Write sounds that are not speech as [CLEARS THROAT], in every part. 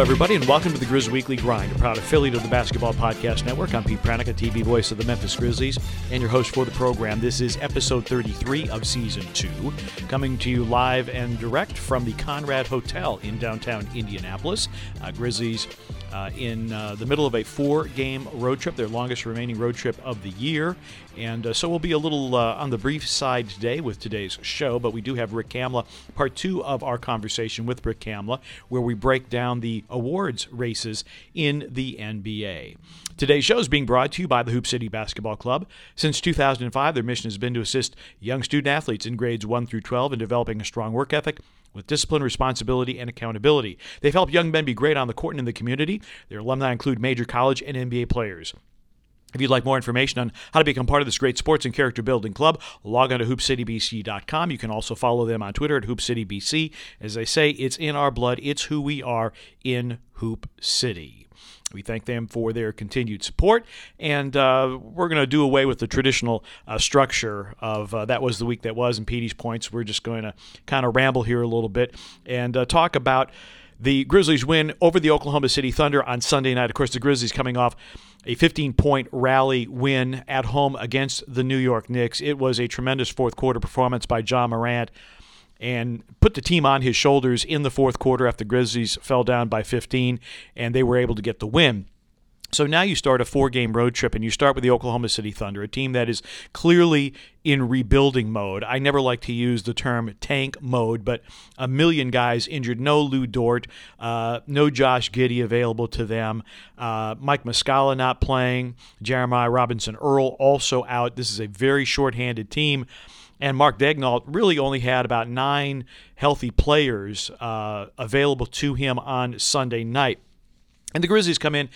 everybody, and welcome to the Grizz Weekly Grind, a proud affiliate of the Basketball Podcast Network. I'm Pete Pranica, TV voice of the Memphis Grizzlies, and your host for the program. This is episode 33 of season two, coming to you live and direct from the Conrad Hotel in downtown Indianapolis. Uh, Grizzlies uh, in uh, the middle of a four game road trip, their longest remaining road trip of the year. And uh, so we'll be a little uh, on the brief side today with today's show, but we do have Rick Kamla, part two of our conversation with Rick Kamla, where we break down the awards races in the NBA. Today's show is being brought to you by the Hoop City Basketball Club. Since 2005, their mission has been to assist young student athletes in grades 1 through 12 in developing a strong work ethic with discipline, responsibility, and accountability. They've helped young men be great on the court and in the community. Their alumni include major college and NBA players. If you'd like more information on how to become part of this great sports and character building club, log on to hoopcitybc.com. You can also follow them on Twitter at hoopcitybc. As I say, it's in our blood, it's who we are in Hoop City. We thank them for their continued support, and uh, we're going to do away with the traditional uh, structure of uh, that was the week that was and Petey's points. We're just going to kind of ramble here a little bit and uh, talk about the Grizzlies win over the Oklahoma City Thunder on Sunday night. Of course, the Grizzlies coming off a 15 point rally win at home against the New York Knicks. It was a tremendous fourth quarter performance by Ja Morant and put the team on his shoulders in the fourth quarter after the Grizzlies fell down by 15 and they were able to get the win. So now you start a four game road trip and you start with the Oklahoma City Thunder, a team that is clearly in rebuilding mode. I never like to use the term tank mode, but a million guys injured. No Lu Dort, uh, no Josh Giddey available to them. Uh, Mike Muscala not playing. Jeremiah Robinson Earl also out. This is a very short-handed team. And Mark Daigneault really only had about nine healthy players uh, available to him on Sunday night. And the Grizzlies come in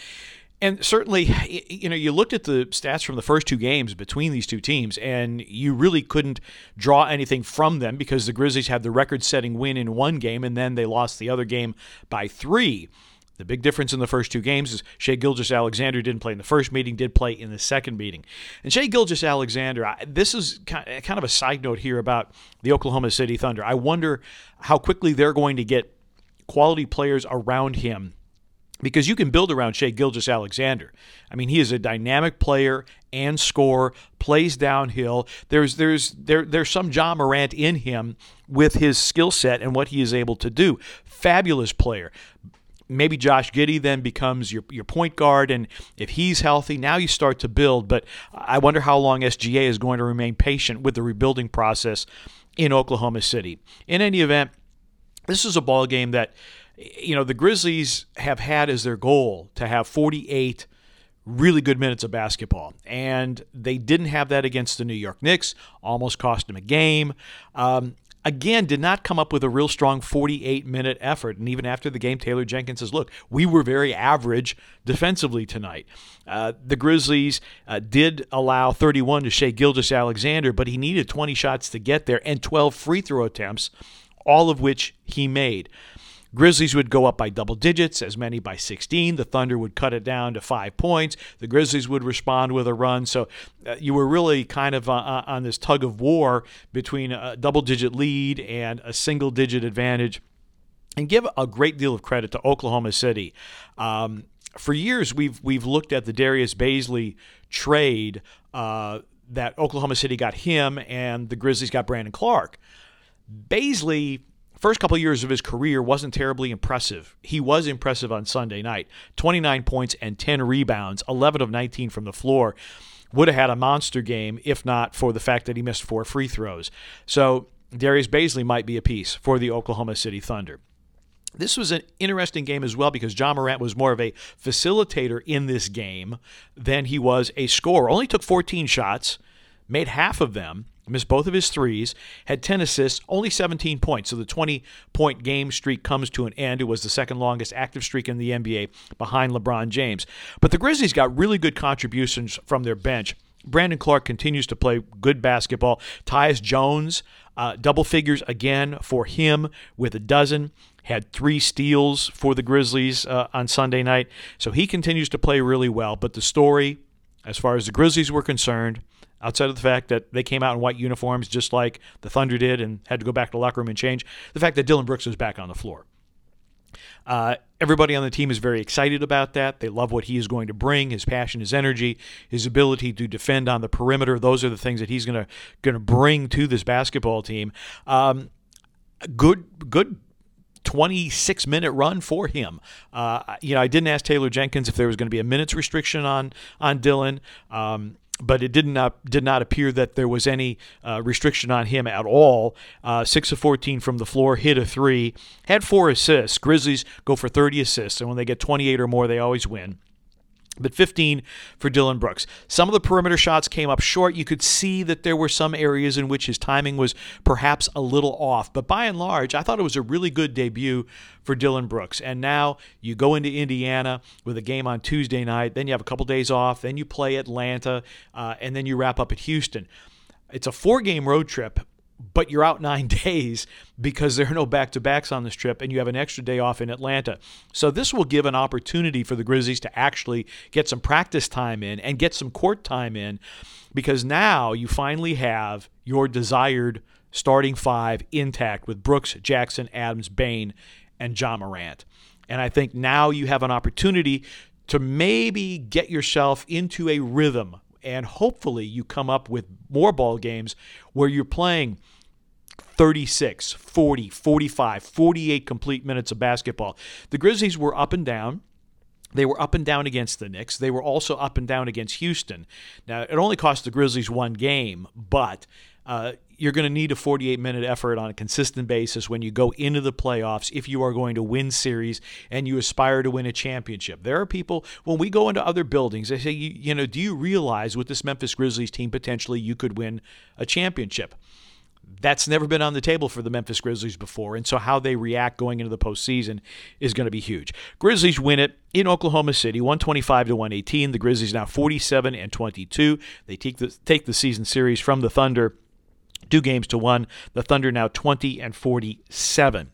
and certainly, you know, you looked at the stats from the first two games between these two teams, and you really couldn't draw anything from them because the Grizzlies had the record setting win in one game, and then they lost the other game by three. The big difference in the first two games is Shai Gilgeous-Alexander didn't play in the first meeting, did play in the second meeting. And Shai Gilgeous-Alexander, this is eh, kind of a side note here about the Oklahoma City Thunder. I wonder how quickly they're going to get quality players around him because you can build around Shai Gilgeous-Alexander. I mean, he is a dynamic player and scorer, plays downhill. There's there's there there's some Ja Morant in him with his skill set and what he is able to do. Fabulous player. Maybe Josh Giddey then becomes your, your point guard, and if he's healthy, now you start to build. But I wonder how long SGA is going to remain patient with the rebuilding process in Oklahoma City. In any event, this is a ball game that you know, the Grizzlies have had as their goal to have 48 really good minutes of basketball. And they didn't have that against the New York Knicks, almost cost them a game. Um, again, did not come up with a real strong 48 minute effort. And even after the game, Taylor Jenkins says, Look, we were very average defensively tonight. Uh, the Grizzlies uh, did allow 31 to Shai Gilgeous-Alexander, but he needed 20 shots to get there and 12 free throw attempts, all of which he made. Grizzlies would go up by double digits, as many by 16. The Thunder would cut it down to five points. The Grizzlies would respond with a run. So uh, you were really kind of uh, uh on this tug of war between a double digit lead and a single digit advantage. And give a great deal of credit to Oklahoma City. Um, for years, we've we've looked at the Darius Bazley trade uh, that Oklahoma City got him, and the Grizzlies got Brandon Clarke. Bazley first couple of years of his career wasn't terribly impressive. He was impressive on Sunday night 29 points and 10 rebounds, 11 of 19 from the floor. Would have had a monster game if not for the fact that he missed four free throws. So Darius Bazley might be a piece for the Oklahoma City Thunder. This was an interesting game as well because Ja Morant was more of a facilitator in this game than he was a scorer. Only took 14 shots, made half of them, missed both of his threes, had 10 assists, only 17 points. So the 20 point game streak comes to an end. It was the second longest active streak in the NBA behind LeBron James. But the Grizzlies got really good contributions from their bench. Brandon Clarke continues to play good basketball. Tyus Jones, uh, double figures again for him with a dozen. Had three steals for the Grizzlies uh, on Sunday night. So he continues to play really well. But the story, as far as the Grizzlies were concerned, outside of the fact that they came out in white uniforms just like the Thunder did and had to go back to the locker room and change, the fact that Dillon Brooks was back on the floor. Uh, everybody on the team is very excited about that. They love what he is going to bring, his passion, his energy, his ability to defend on the perimeter. Those are the things that he's going to going to bring to this basketball team. Um, good, good 26 minute run for him. Uh, you know, I didn't ask Taylor Jenkins if there was going to be a minutes restriction on on Dillon. Um, but it did not did not appear that there was any uh, restriction on him at all. Uh, six of fourteen from the floor, hit a three, had four assists. Grizzlies go for thirty assists, and when they get twenty eight or more, they always win but 15 for Dillon Brooks. Some of the perimeter shots came up short. You could see that there were some areas in which his timing was perhaps a little off, but by and large, I thought it was a really good debut for Dillon Brooks. And now you go into Indiana with a game on Tuesday night, then you have a couple days off, then you play Atlanta, uh, and then you wrap up at Houston. It's a four game road trip, but you're out [LAUGHS] nine days because there are no back to backs on this trip, and you have an extra day off in Atlanta. So, this will give an opportunity for the Grizzlies to actually get some practice time in and get some court time in because now you finally have your desired starting five intact with Brooks, Jackson, Adams, Bane, and Ja Morant. And I think now you have an opportunity to maybe get yourself into a rhythm and hopefully you come up with more ball games where you're playing 36, 40, 45, 48 complete minutes of basketball. The Grizzlies were up and down. They were up and down against the Knicks. They were also up and down against Houston. Now, it only cost the Grizzlies one game, but uh, you're going to need a 48 minute effort on a consistent basis when you go into the playoffs if you are going to win series and you aspire to win a championship. There are people, when we go into other buildings, they say, you, you know, do you realize with this Memphis Grizzlies team potentially you could win a championship? That's never been on the table for the Memphis Grizzlies before, and so how they react going into the postseason is going to be huge. Grizzlies win it in Oklahoma City, 125 to 118. The Grizzlies now 47 and 22. They take the take the season series from the Thunder two games to one. The Thunder now 20 and 47.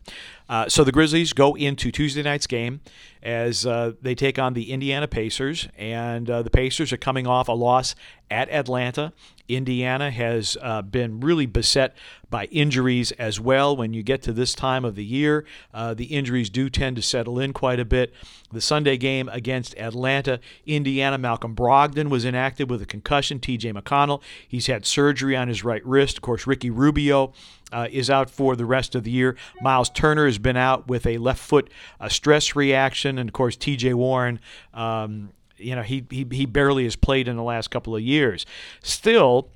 Uh, so the Grizzlies go into Tuesday night's game as uh, they take on the Indiana Pacers, and uh, the Pacers are coming off a loss at Atlanta. Indiana has uh, been really beset by injuries as well. When you get to this time of the year, uh, the injuries do tend to settle in quite a bit. The Sunday game against Atlanta, Indiana, Malcolm Brogdon was inactive with a concussion. TJ McConnell, he's had surgery on his right wrist. Of course, Ricky Rubio uh, is out for the rest of the year. Miles Turner has been out with a left foot uh, stress reaction, and of course T.J. Warren. Um, you know he, he he barely has played in the last couple of years. Still,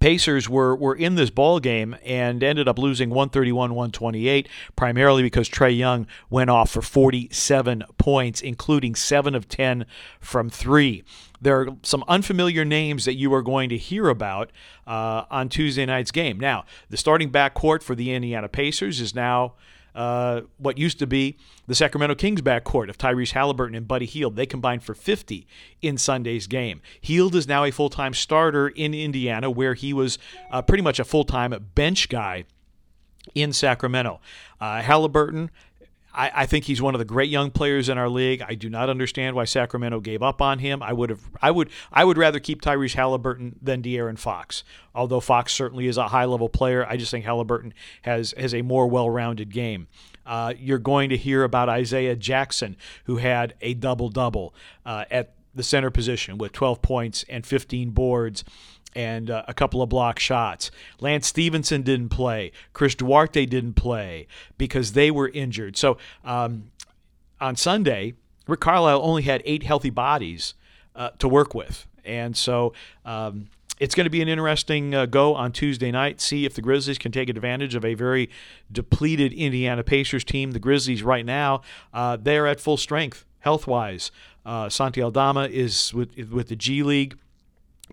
Pacers were were in this ball game and ended up losing 131-128 primarily because Trae Young went off for 47 points including 7 of 10 from 3. There are some unfamiliar names that you are going to hear about uh, on Tuesday night's game. Now, the starting backcourt for the Indiana Pacers is now uh, what used to be the Sacramento Kings backcourt of Tyrese Halliburton and Buddy Hield. They combined for 50 in Sunday's game. Hield is now a full time starter in Indiana, where he was uh, pretty much a full time bench guy in Sacramento. Uh, Halliburton I, I, think he's one of the great young players in our league. I do not understand why Sacramento gave up on him. I would have, I would, I would rather keep Tyrese Halliburton than De'Aaron Fox. Although Fox certainly is a high level player, I just think Halliburton has has a more well rounded game. Uh, you're going to hear about Isaiah Jackson, who had a double double uh, at the center position with 12 points and 15 boards and uh, a couple of block shots. Lance Stephenson didn't play. Chris Duarte didn't play because they were injured. So um, on Sunday, Rick Carlisle only had eight healthy bodies uh, to work with. And so um, it's going to be an interesting uh, go on Tuesday night. See if the Grizzlies can take advantage of a very depleted Indiana Pacers team. The Grizzlies, right now, uh, they're at full strength health wise. Uh, Santi Aldama is with, with the G League.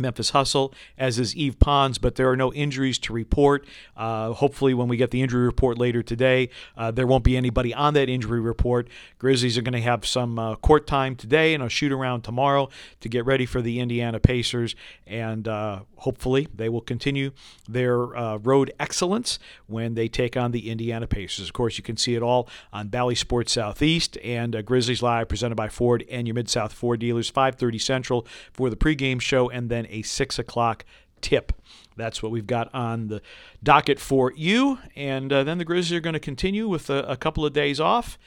Memphis Hustle, as is Yves Pons, but there are no injuries to report. Uh, hopefully, when we get the injury report later today, uh, there won't be anybody on that injury report. Grizzlies are going to have some uh, court time today and a shoot around tomorrow to get ready for the Indiana Pacers, and uh, hopefully they will continue their uh, road excellence when they take on the Indiana Pacers. Of course, you can see it all on Bally Sports Southeast and uh, Grizzlies Live, presented by Ford and your Mid South Ford dealers, 5:30 Central for the pregame show, and then a six o'clock tip. That's what we've got on the docket for you. And uh, then the Grizzlies are going to continue with a, a couple of days off.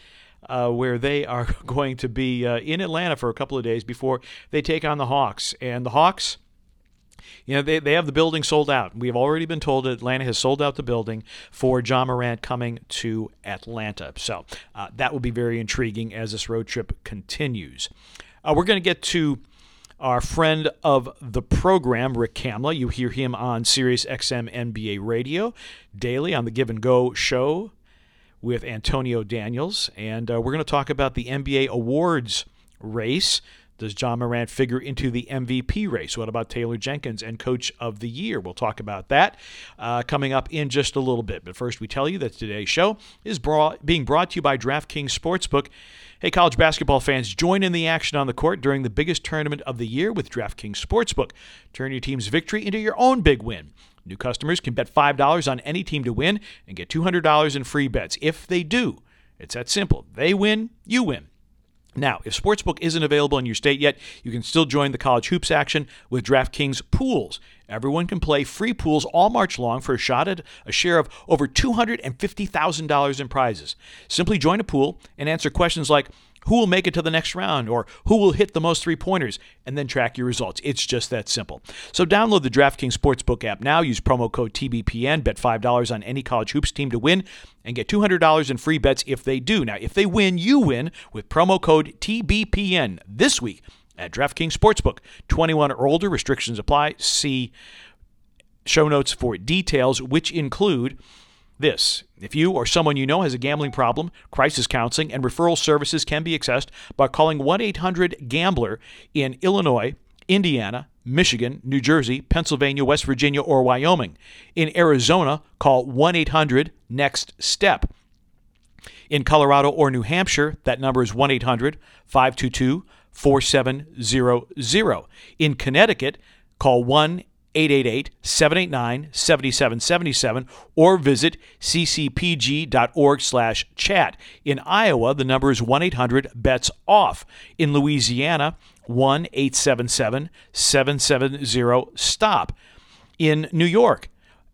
uh, where they are [LAUGHS] going to be uh, in Atlanta for a couple of days before they take on the Hawks. And the Hawks you know, they, they have the building sold out. We've already been told that Atlanta has sold out the building for Ja Morant coming to Atlanta. So uh, that will be very intriguing as this road trip continues. Uh, we're going to get to our friend of the program, Rick Kamla. You hear him on Sirius XM NBA Radio daily on the Give and Go show with Antonio Daniels. And uh, we're going to talk about the NBA awards race. Does Ja Morant figure into the MVP race? What about Taylor Jenkins and Coach of the Year? We'll talk about that uh, coming up in just a little bit. But first, we tell you that today's show is brought, being brought to you by DraftKings Sportsbook. Hey, college basketball fans, join in the action on the court during the biggest tournament of the year with DraftKings Sportsbook. Turn your team's victory into your own big win. New customers can bet $5 on any team to win and get $200 in free bets. If they do, it's that simple. They win, you win. Now, if Sportsbook isn't available in your state yet, you can still join the college hoops action with DraftKings Pools. Everyone can play free pools all March long for a shot at a share of over $250,000 in prizes. Simply join a pool and answer questions like who will make it to the next round or who will hit the most three pointers, and then track your results. It's just that simple. So download the DraftKings Sportsbook app now. Use promo code TBPN. Bet $5 on any college hoops team to win and get $200 in free bets if they do. Now, if they win, you win with promo code TBPN this week at DraftKings Sportsbook. 21 or older, restrictions apply. See show notes for details, which include this. If you or someone you know has a gambling problem, crisis counseling and referral services can be accessed by calling 1 800 Gambler in Illinois, Indiana, Michigan, New Jersey, Pennsylvania, West Virginia, or Wyoming. In Arizona, call 1 800 NEXT STEP. In Colorado or New Hampshire, that number is 1 800 522 4700. In Connecticut, call 1 888 789 7777 or visit ccpg.org slash chat. In Iowa, the number is 1 800 BETS OFF. In Louisiana, 1 877 770 STOP. In New York,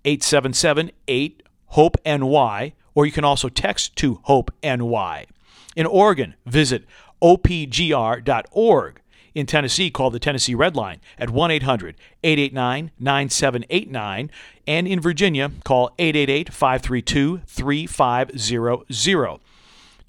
877 8 HOPE NY, or you can also text to HOPE NY. In Oregon, visit opgr.org. In Tennessee, call the Tennessee Red Line at 1 800 889 9789. And in Virginia, call 888 532 3500.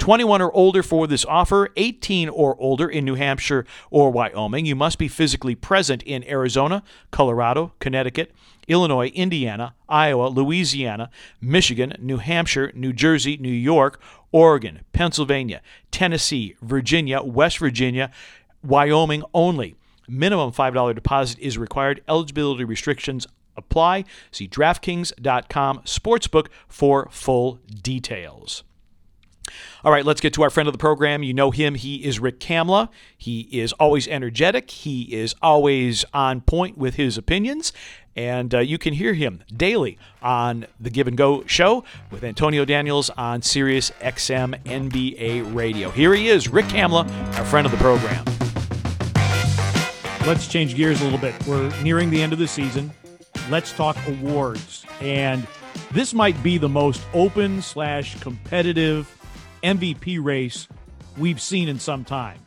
21 or older for this offer, 18 or older in New Hampshire or Wyoming. You must be physically present in Arizona, Colorado, Connecticut, Illinois, Indiana, Iowa, Louisiana, Michigan, New Hampshire, New Jersey, New York, Oregon, Pennsylvania, Tennessee, Virginia, West Virginia, Wyoming only. Minimum $5 deposit is required. Eligibility restrictions apply. See DraftKings.com Sportsbook for full details. All right, let's get to our friend of the program. You know him. He is Rick Kamla. He is always energetic. He is always on point with his opinions. And uh, you can hear him daily on the Give and Go show with Antonio Daniels on Sirius XM NBA Radio. Here he is, Rick Kamla, our friend of the program. Let's change gears a little bit. We're nearing the end of the season. Let's talk awards. And this might be the most open slash competitive MVP race we've seen in some time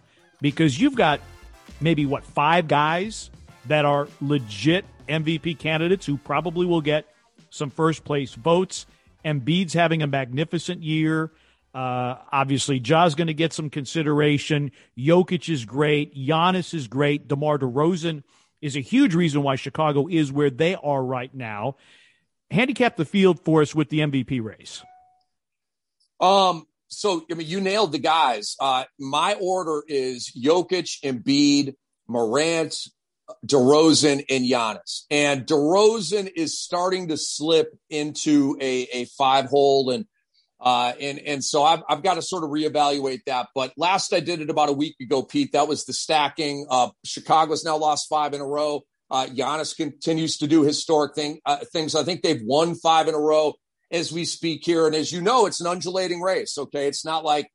because you've got maybe what five guys that are legit MVP candidates who probably will get some first place votes. Embiid's having a magnificent year. Uh, obviously, Ja's going to get some consideration. Jokic is great. Giannis is great. DeMar DeRozan is a huge reason why Chicago is where they are right now. Handicap the field for us with the MVP race. Um. So I mean, you nailed the guys. Uh, my order is Jokic, Embiid, Morant, DeRozan, and Giannis. And DeRozan is starting to slip into a, a five hole and uh, and and so I've, I've got to sort of reevaluate that. But last I did it about a week ago, Pete. That was the stacking. Uh, Chicago's now lost five in a row. Uh, Giannis continues to do historic thing uh, things. I think they've won five in a row as we speak here. And as you know, it's an undulating race. Okay, it's not like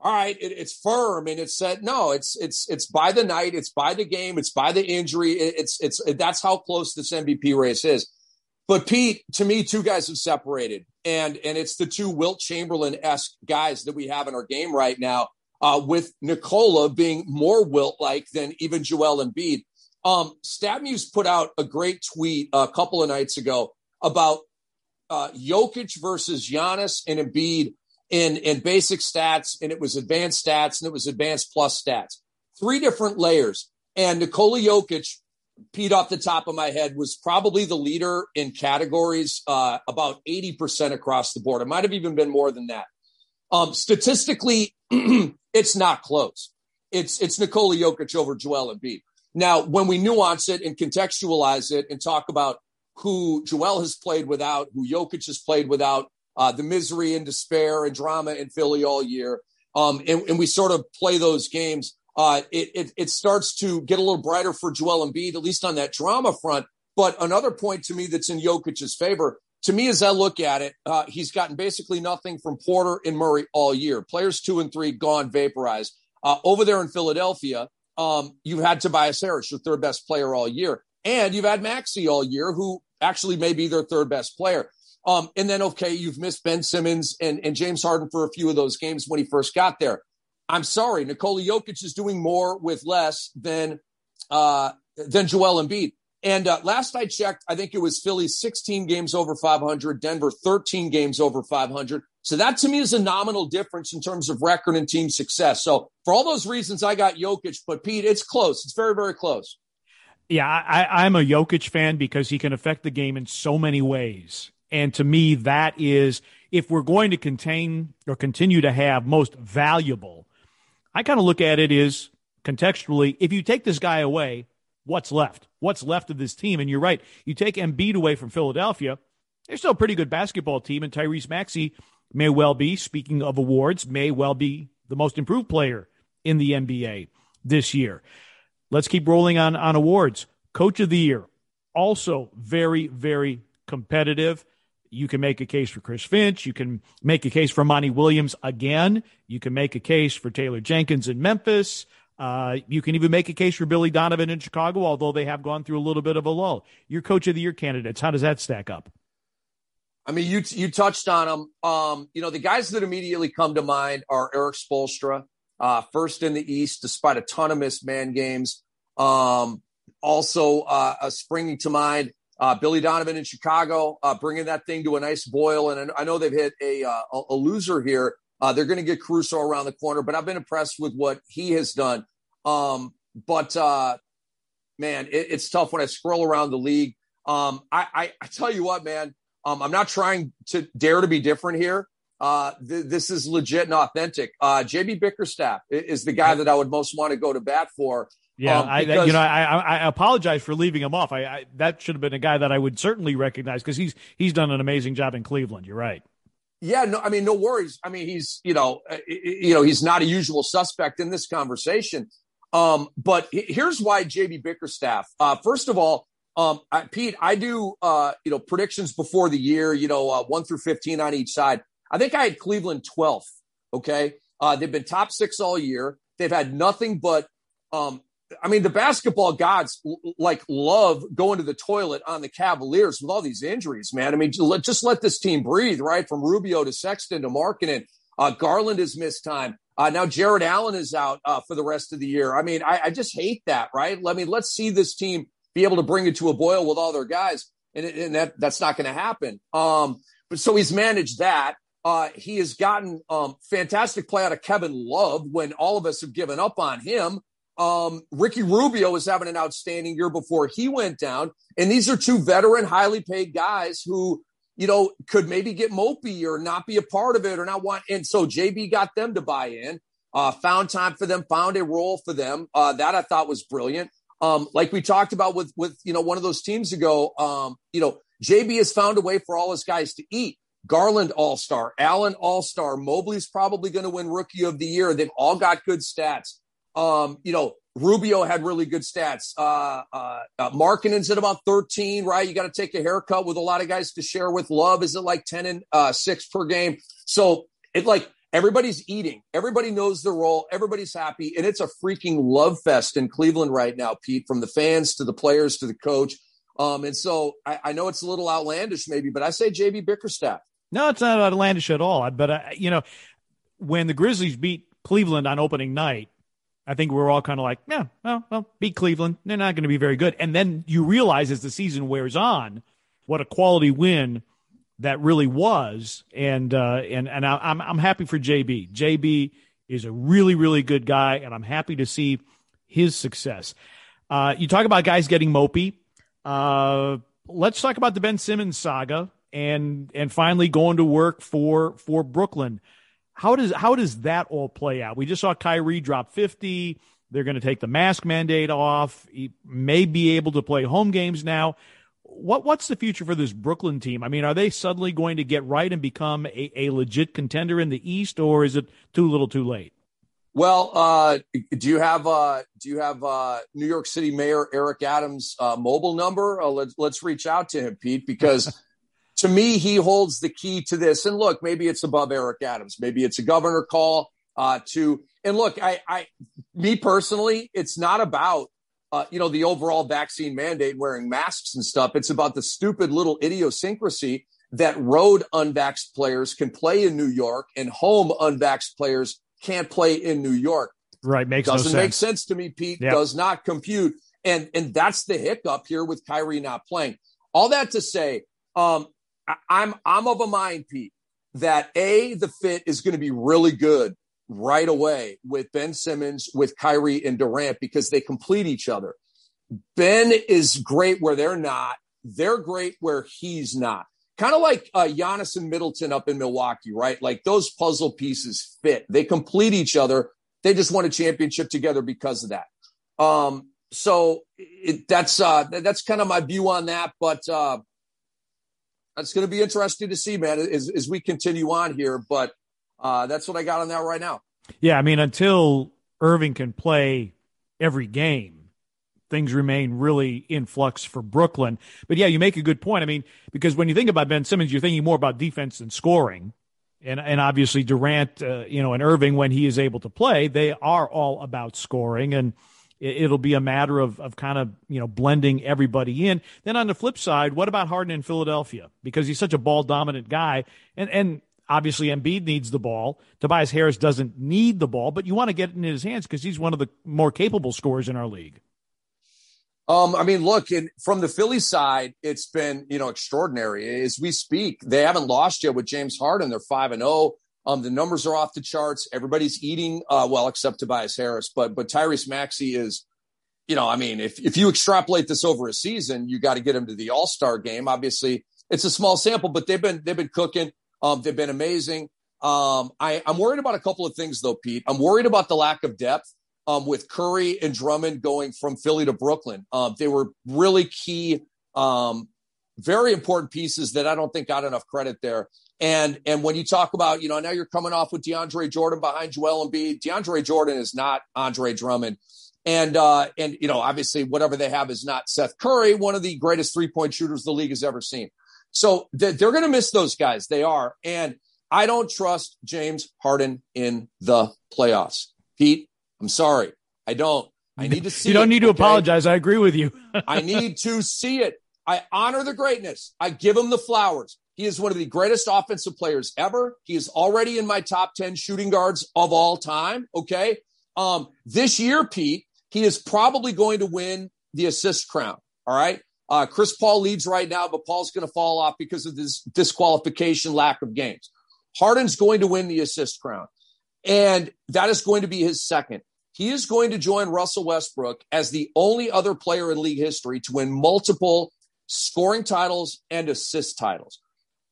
all right, it, it's firm and it's said no. It's it's it's by the night. It's by the game. It's by the injury. It, it's it's it, that's how close this MVP race is. But Pete, to me, two guys have separated, and and it's the two Wilt Chamberlain esque guys that we have in our game right now. Uh, with Nikola being more Wilt like than even Joel Embiid. Um, StatMuse put out a great tweet a couple of nights ago about uh, Jokic versus Giannis and Embiid in in basic stats, and it was advanced stats, and it was advanced plus stats. Three different layers. And Nikola Jokic, Pete off the top of my head, was probably the leader in categories, uh, about 80% across the board. It might have even been more than that. Um, statistically, [CLEARS THROAT] it's not close. It's it's Nikola Jokic over Joel Embiid. Now, when we nuance it and contextualize it and talk about who Joel has played without, who Jokic has played without, uh, the misery and despair and drama in Philly all year, um, and, and, we sort of play those games, uh, it, it, it starts to get a little brighter for Joel Embiid, at least on that drama front. But another point to me that's in Jokic's favor, to me, as I look at it, uh, he's gotten basically nothing from Porter and Murray all year. Players two and three gone, vaporized. Uh, over there in Philadelphia, um, you've had Tobias Harris, your third best player all year. And you've had Maxey all year, who actually may be their third best player. Um, and then, okay, you've missed Ben Simmons and, and James Harden for a few of those games when he first got there. I'm sorry, Nikola Jokic is doing more with less than uh, than Joel Embiid. And uh, last I checked, I think it was Philly 16 games over 500, Denver 13 games over 500. So that to me is a nominal difference in terms of record and team success. So for all those reasons, I got Jokic, but Pete, it's close. It's very, very close. Yeah, I, I'm a Jokic fan because he can affect the game in so many ways. And to me, that is if we're going to contain or continue to have most valuable, I kind of look at it as contextually, if you take this guy away, what's left? What's left of this team? And you're right. You take Embiid away from Philadelphia, they're still a pretty good basketball team, and Tyrese Maxey may well be, speaking of awards, may well be the most improved player in the NBA this year. Let's keep rolling on, on awards. Coach of the Year, also very, very competitive. You can make a case for Chris Finch. You can make a case for Monty Williams again. You can make a case for Taylor Jenkins in Memphis. Uh, you can even make a case for Billy Donovan in Chicago, although they have gone through a little bit of a lull. Your coach of the year candidates, how does that stack up? I mean, you you touched on them. Um, you know, the guys that immediately come to mind are Erik Spoelstra, uh, first in the East, despite a ton of missed man games. Um, also, uh, springing to mind, uh, Billy Donovan in Chicago, uh, bringing that thing to a nice boil. And I know they've hit a uh, a loser here. Uh, they're going to get Caruso around the corner, but I've been impressed with what he has done. Um, but uh, man, it, it's tough when I scroll around the league. Um, I, I, I, tell you what, man, um, I'm not trying to dare to be different here. Uh, th- this is legit and authentic. Uh, JB Bickerstaff is the guy that I would most want to go to bat for. Yeah, um, I, you know, I, I apologize for leaving him off. I, I that should have been a guy that I would certainly recognize because he's he's done an amazing job in Cleveland. You're right. Yeah, no, I mean, no worries. I mean, he's you know, uh, you know, he's not a usual suspect in this conversation. Um, but here's why JB Bickerstaff. Uh, first of all, um, I, Pete, I do uh, you know predictions before the year. You know, uh, one through fifteen on each side. I think I had Cleveland twelfth. Okay, uh, they've been top six all year. They've had nothing but um, I mean, the basketball gods like love going to the toilet on the Cavaliers with all these injuries, man. I mean, just let this team breathe, right? From Rubio to Sexton to Markkanen. Uh, Garland has missed time. Uh, now Jarrett Allen is out uh, for the rest of the year. I mean, I, I, just hate that, right? I mean, let's see this team be able to bring it to a boil with all their guys, and, and that that's not going to happen. Um, but so he's managed that. Uh, he has gotten um, fantastic play out of Kevin Love when all of us have given up on him. Um, Ricky Rubio was having an outstanding year before he went down. And these are two veteran, highly paid guys who, you know, could maybe get mopey or not be a part of it or not want. And so JB got them to buy in, uh, found time for them, found a role for them. Uh, that I thought was brilliant. Um, like we talked about with, with, you know, one of those teams ago, um, you know, JB has found a way for all his guys to eat. Garland All Star, Allen All Star, Mobley's probably going to win Rookie of the Year. They've all got good stats. Um, you know, Rubio had really good stats. Uh, uh, uh Markkanen's at about 13, right? You got to take a haircut with a lot of guys to share with. Love is it like 10 and uh, six per game? So it like everybody's eating. Everybody knows their role. Everybody's happy, and it's a freaking love fest in Cleveland right now, Pete. From the fans to the players to the coach. Um, and so I, I know it's a little outlandish, maybe, but I say JB Bickerstaff. No, it's not outlandish at all. But you know, when the Grizzlies beat Cleveland on opening night, I think we're all kind of like, yeah, well, well, beat Cleveland. They're not going to be very good. And then you realize as the season wears on, what a quality win that really was. And uh, and and I, I'm I'm happy for JB. JB is a really really good guy, and I'm happy to see his success. Uh, you talk about guys getting mopey. Uh, let's talk about the Ben Simmons saga and and finally going to work for for Brooklyn. How does how does that all play out? We just saw Kyrie drop 50. They're going to take the mask mandate off. He may be able to play home games now. What what's the future for this Brooklyn team? I mean, are they suddenly going to get right and become a, a legit contender in the East, or is it too little, too late? Well, uh, do you have uh, do you have uh, New York City Mayor Eric Adams' uh, mobile number? Uh, let's let's reach out to him, Pete, because to me he holds the key to this. And look, maybe it's above Eric Adams, maybe it's a governor call uh, to. And look, I, I, me personally, it's not about you know the overall vaccine mandate, wearing masks and stuff. It's about the stupid little idiosyncrasy that road unvaxxed players can play in New York and home unvaxxed players can't play in New York. Right. Makes doesn't no make sense to me, Pete. Yep. Does not compute. And and that's the hiccup here with Kyrie not playing. All that to say, um, I'm I'm of a mind, Pete, that a the fit is going to be really good right away with Ben Simmons, with Kyrie and Durant because they complete each other. Ben is great where they're not. They're great where he's not kind of like uh, Giannis and Middleton up in Milwaukee, right? Like those puzzle pieces fit. They complete each other. They just won a championship together because of that. Um, so it, that's uh, that's kind of my view on that. But uh, it's going to be interesting to see, man, as, as we continue on here. But uh, that's what I got on that right now. Yeah, I mean, until Irving can play every game, things remain really in flux for Brooklyn. But yeah, you make a good point. I mean, because when you think about Ben Simmons, you're thinking more about defense than scoring. And, and obviously Durant, uh, you know, and Irving, when he is able to play, they are all about scoring. And it, will be a matter of, of kind of, you know, blending everybody in. Then on the flip side, what about Harden in Philadelphia? Because he's such a ball dominant guy. And, and obviously Embiid needs the ball. Tobias Harris doesn't need the ball, but you want to get it in his hands because he's one of the more capable scorers in our league. Um, I mean, look, in, from the Philly side, it's been you know extraordinary. As we speak, they haven't lost yet with James Harden. They're five and zero. Um, the numbers are off the charts. Everybody's eating uh, well, except Tobias Harris. But but Tyrese Maxey is, you know, I mean, if if you extrapolate this over a season, you got to get him to the All Star game. Obviously, it's a small sample, but they've been they've been cooking. Um, they've been amazing. Um, I, I'm worried about a couple of things though, Pete. I'm worried about the lack of depth um, with Curry and Drummond going from Philly to Brooklyn. Um, they were really key, um, very important pieces that I don't think got enough credit there. And and when you talk about, you know, now you're coming off with DeAndre Jordan behind Joel Embiid. DeAndre Jordan is not Andre Drummond. And uh, and you know, obviously, whatever they have is not Seth Curry, one of the greatest three point shooters the league has ever seen. So they're going to miss those guys. They are. And I don't trust James Harden in the playoffs. Pete, I'm sorry. I don't. I need to see You don't it, need to okay? apologize. I agree with you. [LAUGHS] I need to see it. I honor the greatness. I give him the flowers. He is one of the greatest offensive players ever. He is already in my top 10 shooting guards of all time. Okay. Um, this year, Pete, he is probably going to win the assist crown. All right. Uh, Chris Paul leads right now, but Paul's going to fall off because of this disqualification, lack of games. Harden's going to win the assist crown. And that is going to be his second. He is going to join Russell Westbrook as the only other player in league history to win multiple scoring titles and assist titles.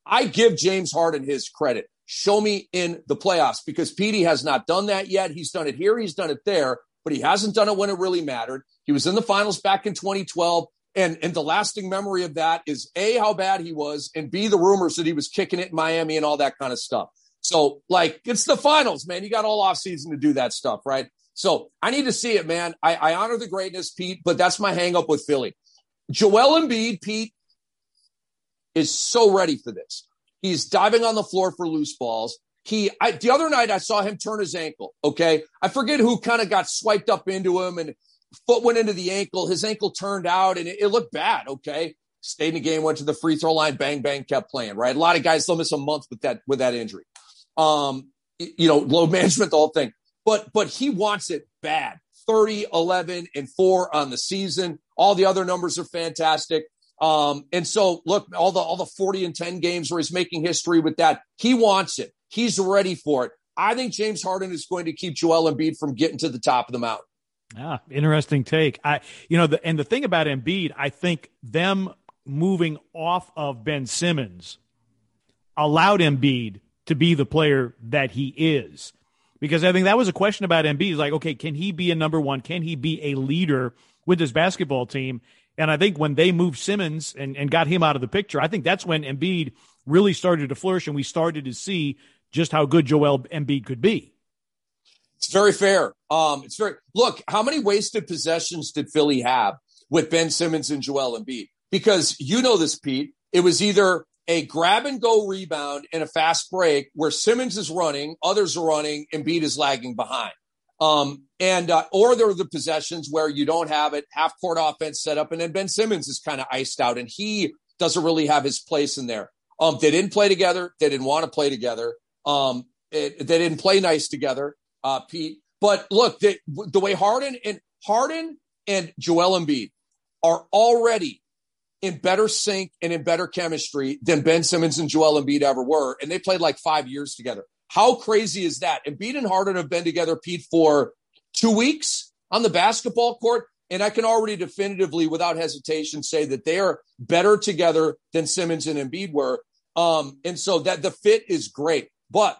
I give James Harden his credit. Show me in the playoffs because Petey has not done that yet. He's done it here, he's done it there, but he hasn't done it when it really mattered. He was in the finals back in 2012. And, and the lasting memory of that is A, how bad he was, and B, the rumors that he was kicking it in Miami and all that kind of stuff. So, like, it's the finals, man. You got all off season to do that stuff, right? So I need to see it, man. I, I honor the greatness, Pete, but that's my hangup with Philly. Joel Embiid, Pete, is so ready for this. He's diving on the floor for loose balls. He, I, the other night I saw him turn his ankle. Okay. I forget who kind of got swiped up into him and foot went into the ankle. His ankle turned out and it, it looked bad. Okay. Stayed in the game, went to the free throw line, bang, bang, kept playing, right? A lot of guys still miss a month with that, with that injury. Um, you know, load management, the whole thing. But, but he wants it bad. 30, 11, and four on the season. All the other numbers are fantastic. Um, and so look, all the, all the 40 and 10 games where he's making history with that, he wants it. He's ready for it. I think James Harden is going to keep Joel Embiid from getting to the top of the mountain. Ah, interesting take. I, you know, the, and the thing about Embiid, I think them moving off of Ben Simmons allowed Embiid to be the player that he is. Because I think that was a question about Embiid. Is like, okay, can he be a number one? Can he be a leader with this basketball team? And I think when they moved Simmons and, and got him out of the picture, I think that's when Embiid really started to flourish and we started to see just how good Joel Embiid could be. It's very fair. Um, it's very look. How many wasted possessions did Philly have with Ben Simmons and Joel Embiid? Because you know this, Pete. It was either a grab and go rebound and a fast break where Simmons is running, others are running, Embiid is lagging behind. Um, and uh, or there are the possessions where you don't have it, half court offense set up, and then Ben Simmons is kind of iced out, and he doesn't really have his place in there. Um, they didn't play together. They didn't want to play together. Um, it, they didn't play nice together, uh, Pete. But look, the way Harden and Harden and Joel Embiid are already in better sync and in better chemistry than Ben Simmons and Joel Embiid ever were, and they played like five years together. How crazy is that? Embiid and Harden have been together, Pete, for two weeks on the basketball court. And I can already definitively, without hesitation, say that they are better together than Simmons and Embiid were. Um, and so that the fit is great. But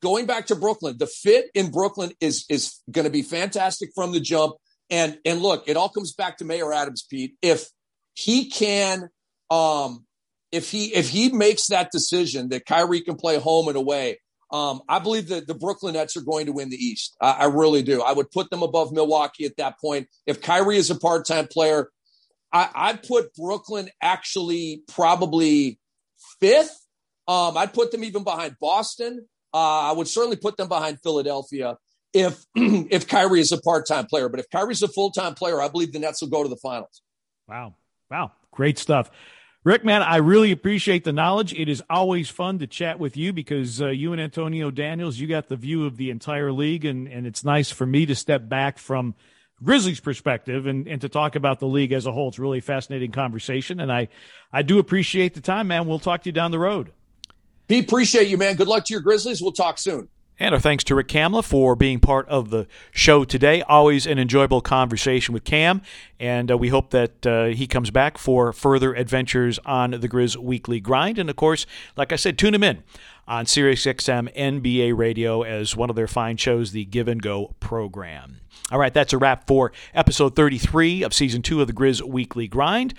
going back to Brooklyn, the fit in Brooklyn is is going to be fantastic from the jump. And and look, it all comes back to Mayor Adams, Pete. If he can, um, if he if he makes that decision that Kyrie can play home and away, um, I believe that the Brooklyn Nets are going to win the East. I, I, really do. I would put them above Milwaukee at that point. If Kyrie is a part time player, I, I'd put Brooklyn actually probably fifth. Um, I'd put them even behind Boston. Uh, I would certainly put them behind Philadelphia if [CLEARS THROAT] if Kyrie is a part time player. But if Kyrie's a full time player, I believe the Nets will go to the finals. Wow. Wow. Great stuff. Rick, man, I really appreciate the knowledge. It is always fun to chat with you because uh, you and Antonio Daniels, you got the view of the entire league, and, and it's nice for me to step back from Grizzlies' perspective and, and to talk about the league as a whole. It's really a fascinating conversation, and I, I do appreciate the time, man. We'll talk to you down the road. We appreciate you, man. Good luck to your Grizzlies. We'll talk soon. And our thanks to Rick Kamla for being part of the show today. Always an enjoyable conversation with Cam, and uh, we hope that uh, he comes back for further adventures on the Grizz Weekly Grind. And of course, like I said, tune him in on SiriusXM NBA Radio as one of their fine shows, the Give and Go program. All right, that's a wrap for episode 33 of season two of the Grizz Weekly Grind.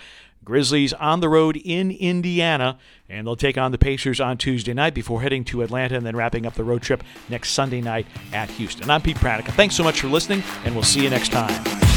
Grizzlies on the road in Indiana, and they'll take on the Pacers on Tuesday night before heading to Atlanta and then wrapping up the road trip next Sunday night at Houston. I'm Pete Pranica. Thanks so much for listening, and we'll see you next time.